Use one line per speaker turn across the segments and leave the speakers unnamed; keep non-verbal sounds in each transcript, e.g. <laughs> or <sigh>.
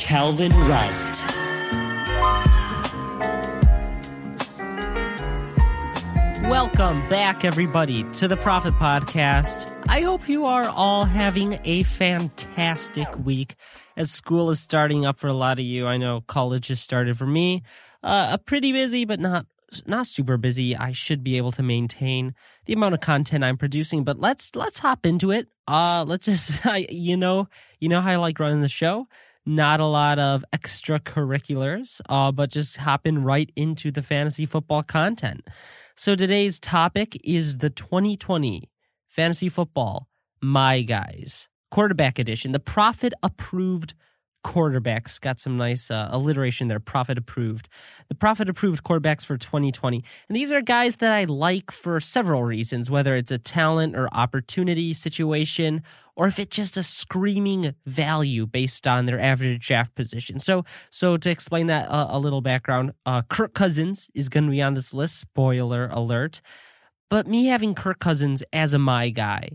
Calvin Wright. Welcome back, everybody, to the Profit Podcast. I hope you are all having a fantastic week as school is starting up for a lot of you. I know college has started for me. Uh, a pretty busy, but not not super busy. I should be able to maintain the amount of content I'm producing, but let's let's hop into it. Uh let's just <laughs> you know, you know how I like running the show. Not a lot of extracurriculars, uh, but just hopping right into the fantasy football content. So today's topic is the 2020 fantasy football my guys quarterback edition, the profit approved quarterbacks. Got some nice uh, alliteration there. Profit approved. The profit approved quarterbacks for 2020. And these are guys that I like for several reasons, whether it's a talent or opportunity situation, or if it's just a screaming value based on their average draft position. So, so to explain that uh, a little background, uh, Kirk Cousins is going to be on this list. Spoiler alert. But me having Kirk Cousins as a my guy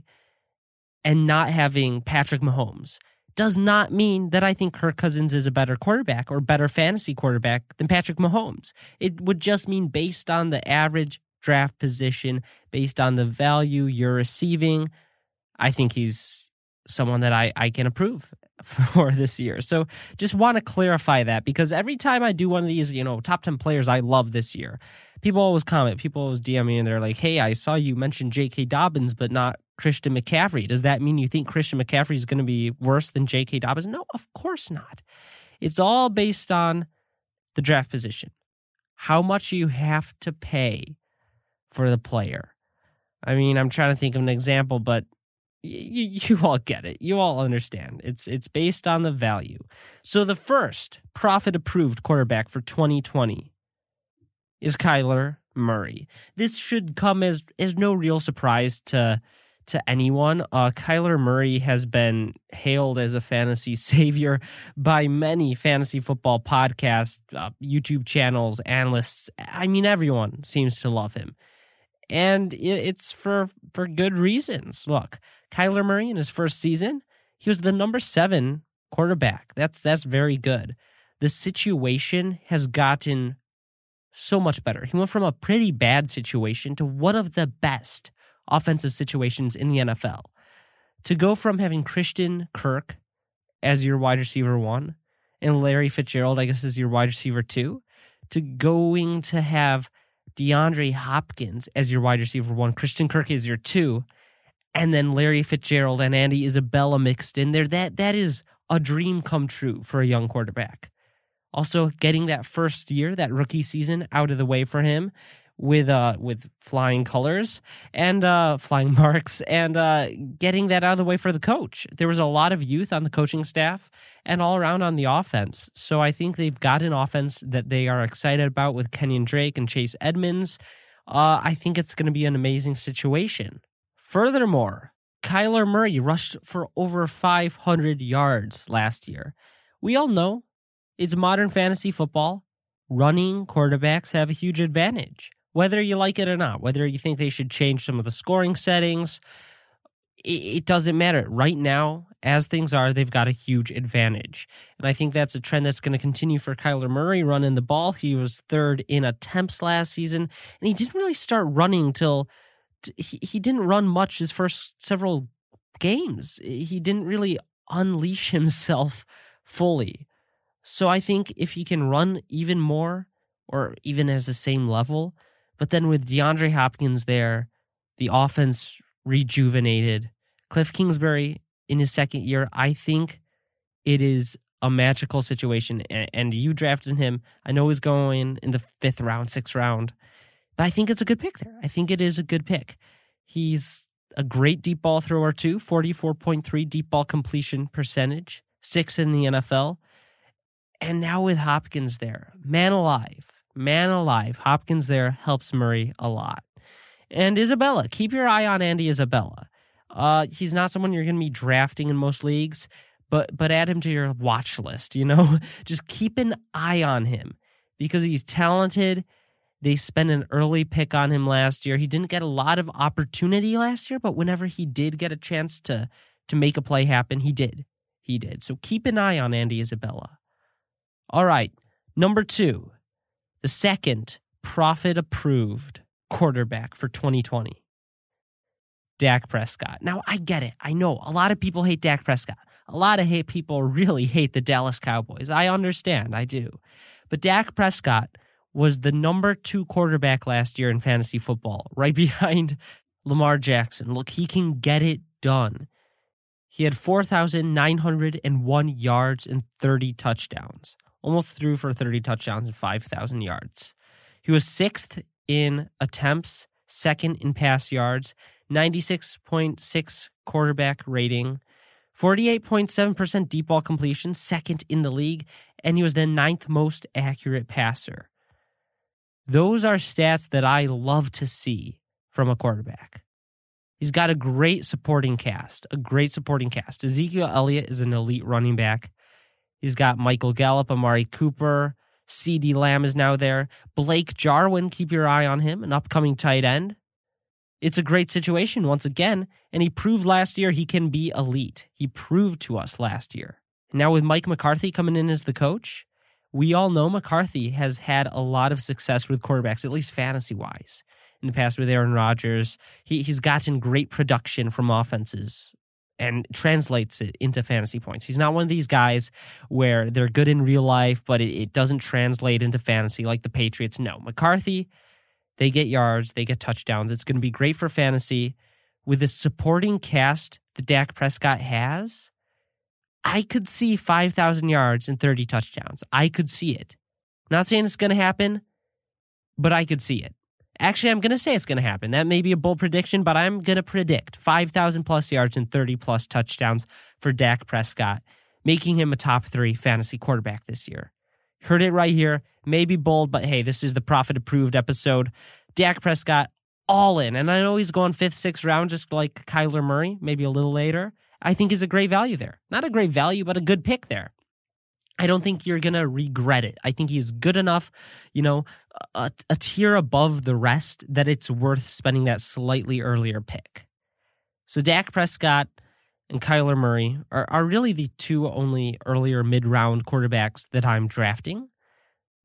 and not having Patrick Mahomes does not mean that I think Kirk Cousins is a better quarterback or better fantasy quarterback than Patrick Mahomes. It would just mean based on the average draft position, based on the value you're receiving, I think he's someone that I, I can approve <laughs> for this year. So just want to clarify that because every time I do one of these, you know, top 10 players I love this year, people always comment, people always DM me and they're like, hey, I saw you mention J.K. Dobbins, but not Christian McCaffrey. Does that mean you think Christian McCaffrey is going to be worse than J.K. Dobbins? No, of course not. It's all based on the draft position, how much you have to pay for the player. I mean, I'm trying to think of an example, but you, <laughs> you all get it. You all understand. It's it's based on the value. So the first profit approved quarterback for 2020 is Kyler Murray. This should come as as no real surprise to to anyone. Uh, Kyler Murray has been hailed as a fantasy <laughs> savior by many fantasy football podcasts, uh, YouTube channels, analysts. I mean, everyone seems to love him, and it's for for good reasons. Look, Kyler Murray in his first season, he was the number seven quarterback. That's that's very good. The situation has gotten so much better. He went from a pretty bad situation to one of the best offensive situations in the NFL. To go from having Christian Kirk as your wide receiver one and Larry Fitzgerald, I guess, as your wide receiver two, to going to have DeAndre Hopkins as your wide receiver one, Christian Kirk is your two, and then Larry Fitzgerald and Andy Isabella mixed in there. That that is a dream come true for a young quarterback. Also, getting that first year, that rookie season out of the way for him with uh with flying colors and uh flying <laughs> marks and uh getting that out of the way for the coach. There was a lot of youth on the coaching staff and all around on the offense. So I think they've got an offense that they are excited about with Kenyan Drake and Chase Edmonds. Uh I think it's going to be an amazing situation. Furthermore, Kyler Murray rushed for over 500 yards last year. We all know it's modern fantasy football. Running quarterbacks have a huge advantage whether you like it or not, whether you think they should change some of the scoring settings, it, doesn't matter. Right now, as things are, they've got a huge advantage. And I think that's a trend that's going to continue for Kyler Murray running the ball. He was third in attempts last season, and he didn't really start running till he, he didn't run much his first several games. He didn't really unleash <laughs> himself fully. So I think if he can run even more or even as the same level, but then with DeAndre Hopkins there, the offense rejuvenated. Cliff Kingsbury in his second year, I think it is a magical situation. And you drafted him. I know he's going in the fifth round, sixth round. But I think it's a good pick there. I think it is a good pick. He's a great deep ball thrower, too 44.3 deep ball completion percentage, sixth in the NFL. And now with Hopkins there, man alive, man alive, Hopkins there helps Murray a lot. And Isabella, keep your eye on Andy Isabella. Uh, he's not someone you're going to be drafting in most leagues, but but add him to your watch list. You know, <laughs> just keep an eye on him because he's talented. They spent an early pick on him last year. He didn't get a lot of opportunity last year, but whenever he did get a chance to to make a play happen, he did. He did. So keep an eye on Andy Isabella. All right, number two, the second profit approved quarterback for 2020. Dak Prescott. Now, I get it. I know a lot of people hate Dak Prescott. A lot of hate people really hate the Dallas Cowboys. I understand. I do. But Dak Prescott was the number two quarterback last year in fantasy football, right <laughs> behind Lamar Jackson. Look, he can get it done. He had 4,901 yards and 30 touchdowns, almost threw for 30 touchdowns and 5,000 yards. He was sixth in attempts, second in pass yards, 96.6 quarterback rating, 48.7% deep ball completion, second in the league, and he was the ninth most accurate passer. Those are stats that I love to see from a quarterback. He's got a great supporting cast, a great supporting cast. Ezekiel Elliott is an elite running back. He's got Michael Gallup, Amari Cooper, CeeDee Lamb is now there. Blake Jarwin, keep your eye on him, an upcoming tight end. It's a great situation once again, and he proved last year he can be elite. He proved to us last year. Now, with Mike McCarthy coming in as the coach, we all know McCarthy has had a lot of success with quarterbacks, at least fantasy wise. In the past with Aaron Rodgers, he, he's gotten great production from offenses and translates it into fantasy points. He's not one of these guys where they're good in real life, but it, it doesn't translate into fantasy like the Patriots. No, McCarthy, they get yards, they get touchdowns. It's going to be great for fantasy. With the supporting cast that Dak Prescott has, I could see 5,000 yards and 30 touchdowns. I could see it. not saying it's going to happen, but I could see it. Actually, I'm going to say it's going to happen. That may be a bold prediction, but I'm going to predict 5,000 plus yards and 30 plus touchdowns for Dak Prescott, making him a top three fantasy quarterback this year. Heard it right here. Maybe bold, but hey, this is the profit approved episode. Dak Prescott all in. And I know he's going fifth, sixth round, just like Kyler Murray, maybe a little later. I think is a great value there. Not a great value, but a good pick there. I don't think you're going to regret it. I think he's good enough, you know, a, a, tier above the rest that it's worth spending that slightly earlier pick. So Dak Prescott and Kyler Murray are, are really the two only earlier mid round quarterbacks that I'm drafting.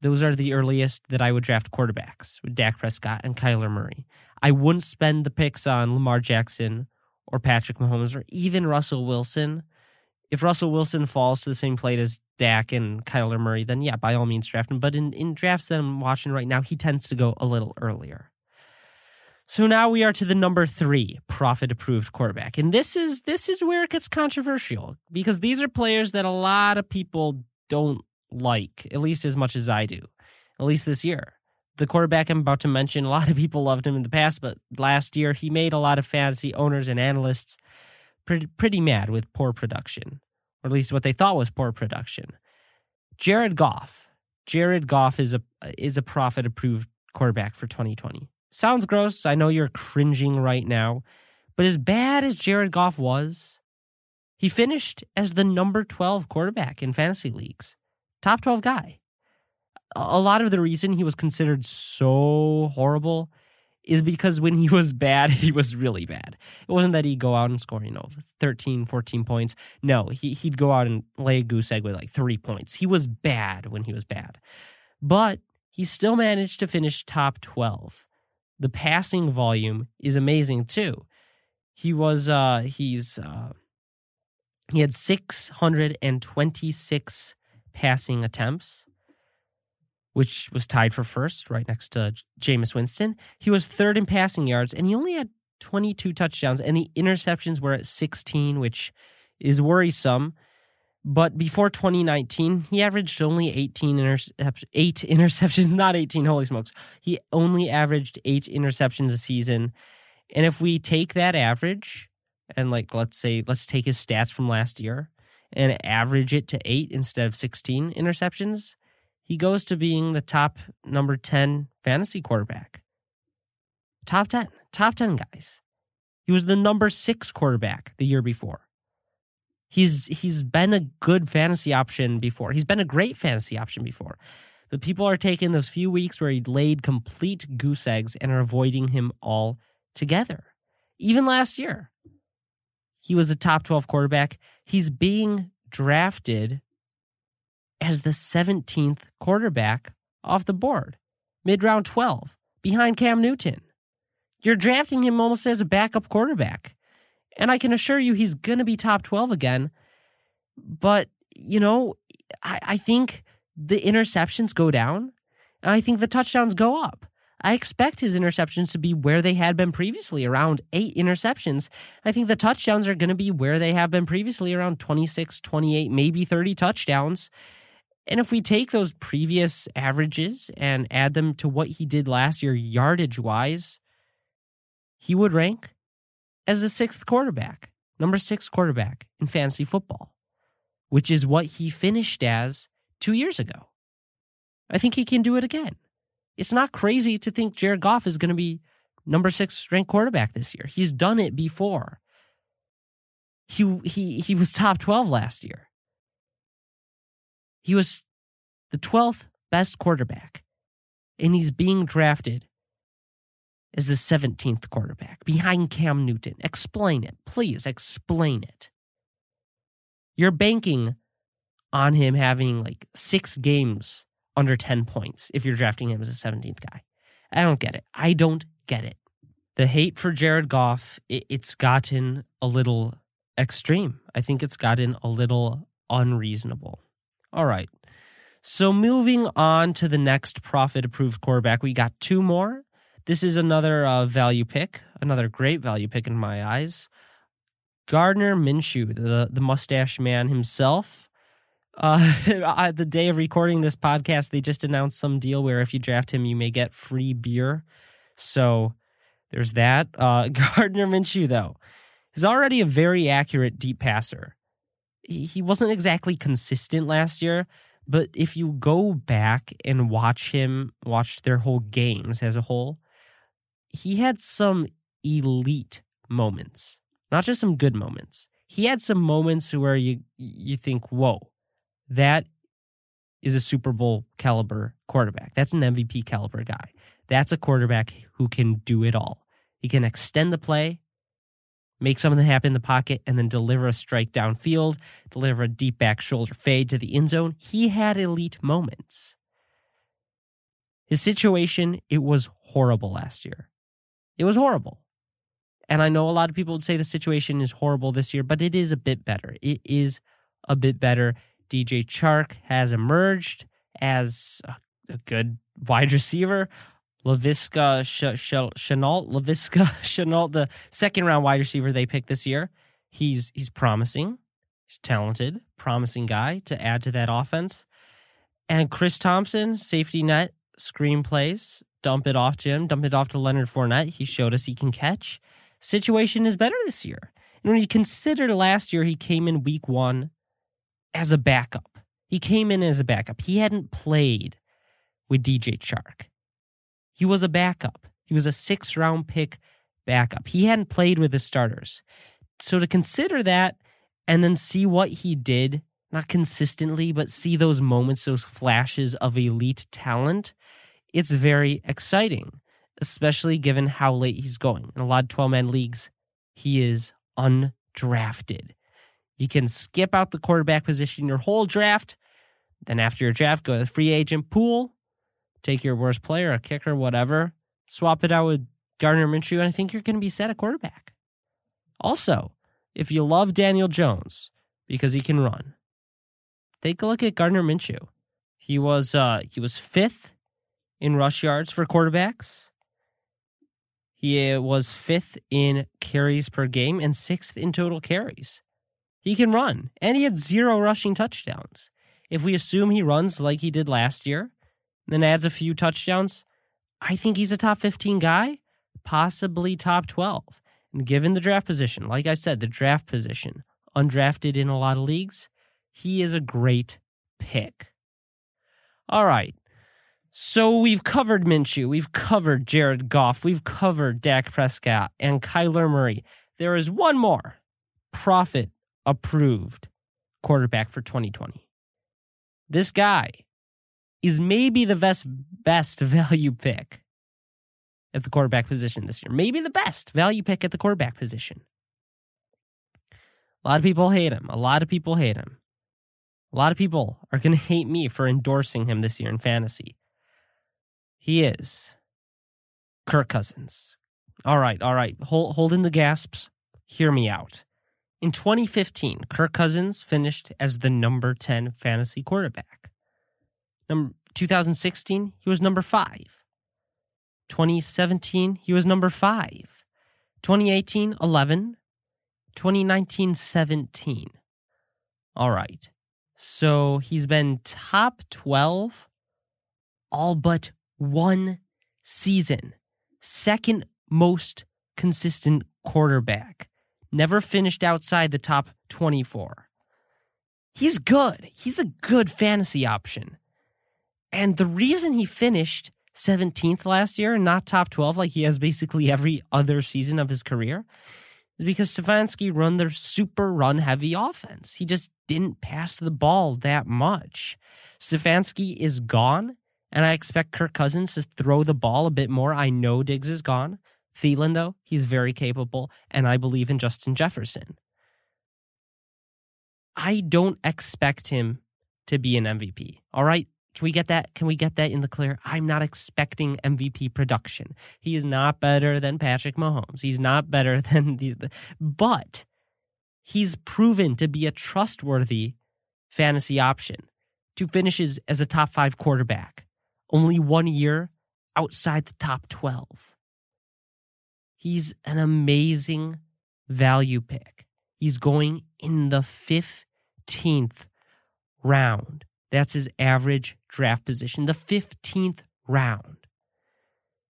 Those are the earliest that I would draft quarterbacks with Dak Prescott and Kyler Murray. I wouldn't spend the picks on Lamar Jackson or Patrick Mahomes or even Russell Wilson if Russell Wilson falls to the same plate as Dak and Kyler Murray, then yeah, by all means draft him. But in, in drafts that I'm watching right now, he tends to go a little earlier. So now we are to the number three profit approved quarterback. And this is this is where it gets controversial because these are players that a lot of people don't like, at least as much as I do, at least this year. The quarterback I'm about to mention, a lot of people loved him in the past, but last year he made a lot of fantasy owners and analysts pretty, pretty mad with poor production, or at least what they thought was poor production. Jared Goff. Jared Goff is a is a profit approved quarterback for 2020. Sounds gross. I know you're cringing right now, but as bad as Jared Goff was, he finished as the number 12 quarterback in fantasy leagues. Top 12 guy. A lot of the reason he was considered so horrible is because when he was bad, <laughs> he was really bad. It wasn't that he'd go out and score, you know, 13, 14 points. No, he, he'd go out and lay a goose egg with like three points. He was bad when he was bad. But he still managed to finish top 12. The passing volume is amazing too. He was, uh, he's, uh, he had 626 passing attempts which was tied for first, right next to Jameis Winston. He was third in passing yards, and he only had 22 touchdowns, and the interceptions were at 16, which is worrisome. But before 2019, he averaged only 18 intercept- eight <laughs> interceptions, not 18, holy smokes. He only averaged eight interceptions a season. And if we take that average and like let's say let's take his stats from last year and average it to 8 instead of 16 interceptions, he goes to being the top number 10 fantasy quarterback. Top 10, top 10 guys. He was the number 6 quarterback the year before. He's he's been a good fantasy option before. He's been a great fantasy option before. But people are taking those few weeks where he laid complete goose eggs and are avoiding him all together. Even last year, he was the top 12 quarterback. He's being drafted as the 17th quarterback off the board, mid round 12, behind Cam Newton. You're drafting him almost as a backup quarterback. And I can assure you he's going to be top 12 again. But, you know, I, I think the interceptions go down, and I think the touchdowns go up. I expect his interceptions to be where they had been previously, around eight interceptions. I think the touchdowns are going to be where they have been previously, around 26, 28, maybe 30 touchdowns. And if we take those previous averages and add them to what he did last year, yardage wise, he would rank as the sixth quarterback, number six quarterback in fantasy football, which is what he finished as two years ago. I think he can do it again. It's not crazy to think Jared Goff is going to be number six ranked quarterback this year. He's done it before. He he he was top 12 last year. He was the 12th best quarterback, and he's being drafted as the 17th quarterback behind Cam Newton. Explain it. Please explain it. You're banking on him having like six games under 10 points if you're drafting him as a 17th guy. I don't get it. I don't get it. The hate for Jared Goff, it, it's gotten a little extreme. I think it's gotten a little unreasonable. All right. So moving on to the next profit approved quarterback, we got two more. This is another uh, value pick, another great value pick in my eyes. Gardner Minshew, the the mustache man himself. Uh, <laughs> the day of recording this podcast, they just announced some deal where if you draft him, you may get free beer. So there's that. Uh, <laughs> Gardner Minshew, though, is already a very accurate deep passer. He, wasn't exactly consistent last year, but if you go back and watch him, watch their whole games as a whole, he had some elite moments, not just some good moments. He had some moments where you you think, "Whoa, that is a Super Bowl caliber quarterback. That's an MVP caliber guy. That's a quarterback who can do it all. He can extend the play, make something happen in the pocket, and then deliver a strike downfield, deliver a deep back shoulder fade to the end zone. He had elite moments. His situation, it was horrible last year. It was horrible. And I know a lot of people would say the situation is horrible this year, but it is a bit better. It is a bit better. DJ Chark has emerged as a, a good wide receiver. Laviska Shenault, Laviska <laughs> Shenault, the second round wide receiver they picked this year. He's he's promising. He's talented, promising guy to add to that offense. And Chris Thompson, safety net, screenplays, dump it off to him, dump it off to Leonard Fournette. He showed us he can catch. Situation is better this year. And when you consider last year, he came in week one as a backup. He came in as a backup. He hadn't played with DJ Chark. He was a backup. He was a six round pick backup. He hadn't played with the starters. So to consider that and then see what he did, not consistently, but see those moments, those flashes of elite talent, it's very exciting, especially given how late he's going. In a lot of 12 man leagues, he is undrafted. You can skip out the quarterback position your whole draft. Then after your draft, go to the free agent pool, take your worst player, a kicker, whatever, swap it out with Gardner Minshew, and I think you're going to be set at quarterback. Also, if you love Daniel Jones because he can run, take a look at Gardner Minshew. He was uh, he was fifth in rush yards for quarterbacks. He uh, was fifth in carries per game and sixth in total carries. He can run, and he had zero rushing touchdowns. If we assume he runs like he did last year, then adds a few touchdowns, I think he's a top 15 guy, possibly top 12. And given the draft position, like I said, the draft position, undrafted in a lot of leagues, he is a great pick. All right. So we've covered Minshew, we've covered Jared Goff, we've covered Dak Prescott and Kyler Murray. There is one more profit approved quarterback for 2020. This guy is maybe the best best <laughs> value pick at the quarterback position this year. Maybe the best value pick at the quarterback position. A lot of people hate him. A lot of people hate him. A lot of people are going <laughs> to hate me for endorsing him this year in fantasy. He is Kirk Cousins. All right, all right. Hold, hold in the gasps. Hear me out. In 2015, Kirk Cousins finished as the number 10 fantasy quarterback. Number 2016, he was number 5. 2017, he was number 5. 2018, 11. 2019, 17. All right. So he's been top 12 all but one season. Second most consistent quarterback. Never finished outside the top 24. He's good. He's a good fantasy option. And the reason he finished 17th last year and not top 12 like he has basically every other season of his career is because Stefanski run their super run heavy offense. He just didn't pass the ball that much. Stefanski is gone, and I expect Kirk Cousins to throw the ball a bit more. I know Diggs is gone. Thielen, though, he's very capable, and I believe in Justin Jefferson. I don't expect him to be an MVP. All right. Can we get that? Can we get that in the clear? I'm not expecting MVP production. He is not better than Patrick Mahomes. He's not better <laughs> than the, the but he's proven to be a trustworthy fantasy option to finishes as a top five quarterback. Only one year outside the top 12. He's an amazing value pick. He's going in the 15th round. That's his average draft position, the 15th round.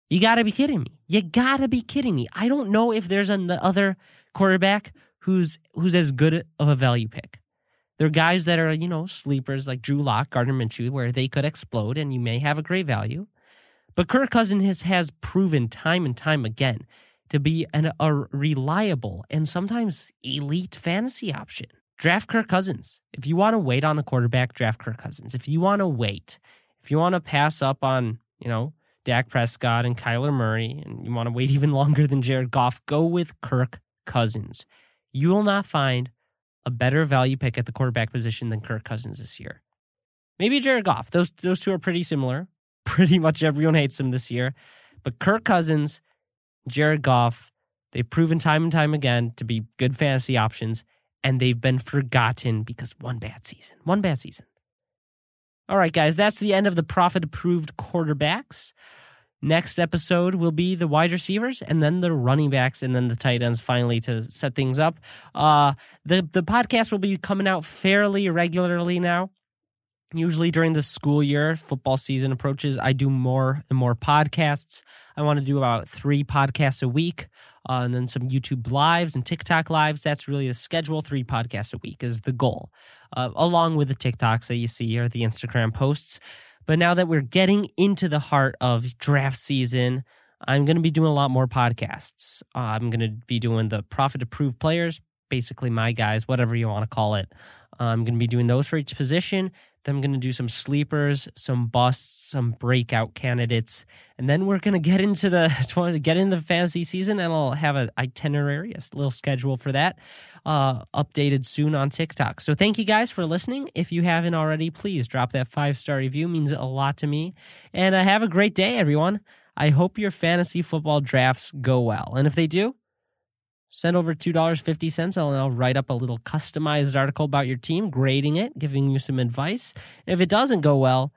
You got to be kidding me. You got to be kidding me. I don't know if there's another quarterback who's who's as good of a value pick. There are guys that are, you know, sleepers like Drew Lock, Gardner Minshew, where they could explode and you may have a great value. But Kirk Cousins has, has proven time and time again to be an, a reliable and sometimes elite fantasy option. Draft Kirk Cousins. If you want to wait on a quarterback, draft Kirk Cousins. If you want to wait, if you want to pass up on, you know, Dak Prescott and Kyler Murray, and you want to wait <laughs> even longer than Jared Goff, go with Kirk Cousins. You will not find a better value pick at the quarterback position than Kirk Cousins this year. Maybe Jared Goff. Those those two are pretty similar. <laughs> Pretty much everyone hates him this year. But Kirk Cousins, Jared Goff, they've proven time and time again to be good fantasy options and they've been forgotten because one bad season. One bad season. All right, guys, that's the end of the profit approved quarterbacks. Next episode will be the wide receivers and then the running backs and then the tight ends finally to set things up. Uh, the, the podcast will be coming out fairly regularly now. Usually during the school year, football season approaches, I do more and more podcasts. I want to do about three podcasts a week uh, and then some YouTube lives and TikTok lives. That's really the schedule. Three podcasts a week is the goal, uh, along with the TikToks that you see or the Instagram posts. But now that we're getting into the heart of draft season, I'm going to be doing a lot more podcasts. Uh, I'm going to be doing the profit approved players, basically my guys, whatever you want to call it. I'm going to be doing those for each position. Then I'm going to do some sleepers, some busts, some breakout candidates, and then we're going to get into the <laughs> get into the fantasy season, and I'll have an itinerary, a little schedule for that, uh, updated soon on TikTok. So thank you guys for listening. If you haven't already, please drop that five star review; it means a lot to me. And uh, have a great day, everyone. I hope your fantasy football drafts go well, and if they do, send over $2.50 and I'll write up a little customized article about your team, grading it, giving you some advice. If it doesn't go well,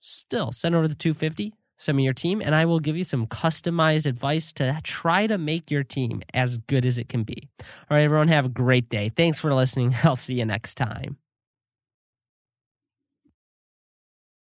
still send over the 250 Send me your team, and I will give you some customized advice to try to make your team as good as it can be. All right, everyone, have a great day. Thanks for listening. <laughs> I'll see you next time.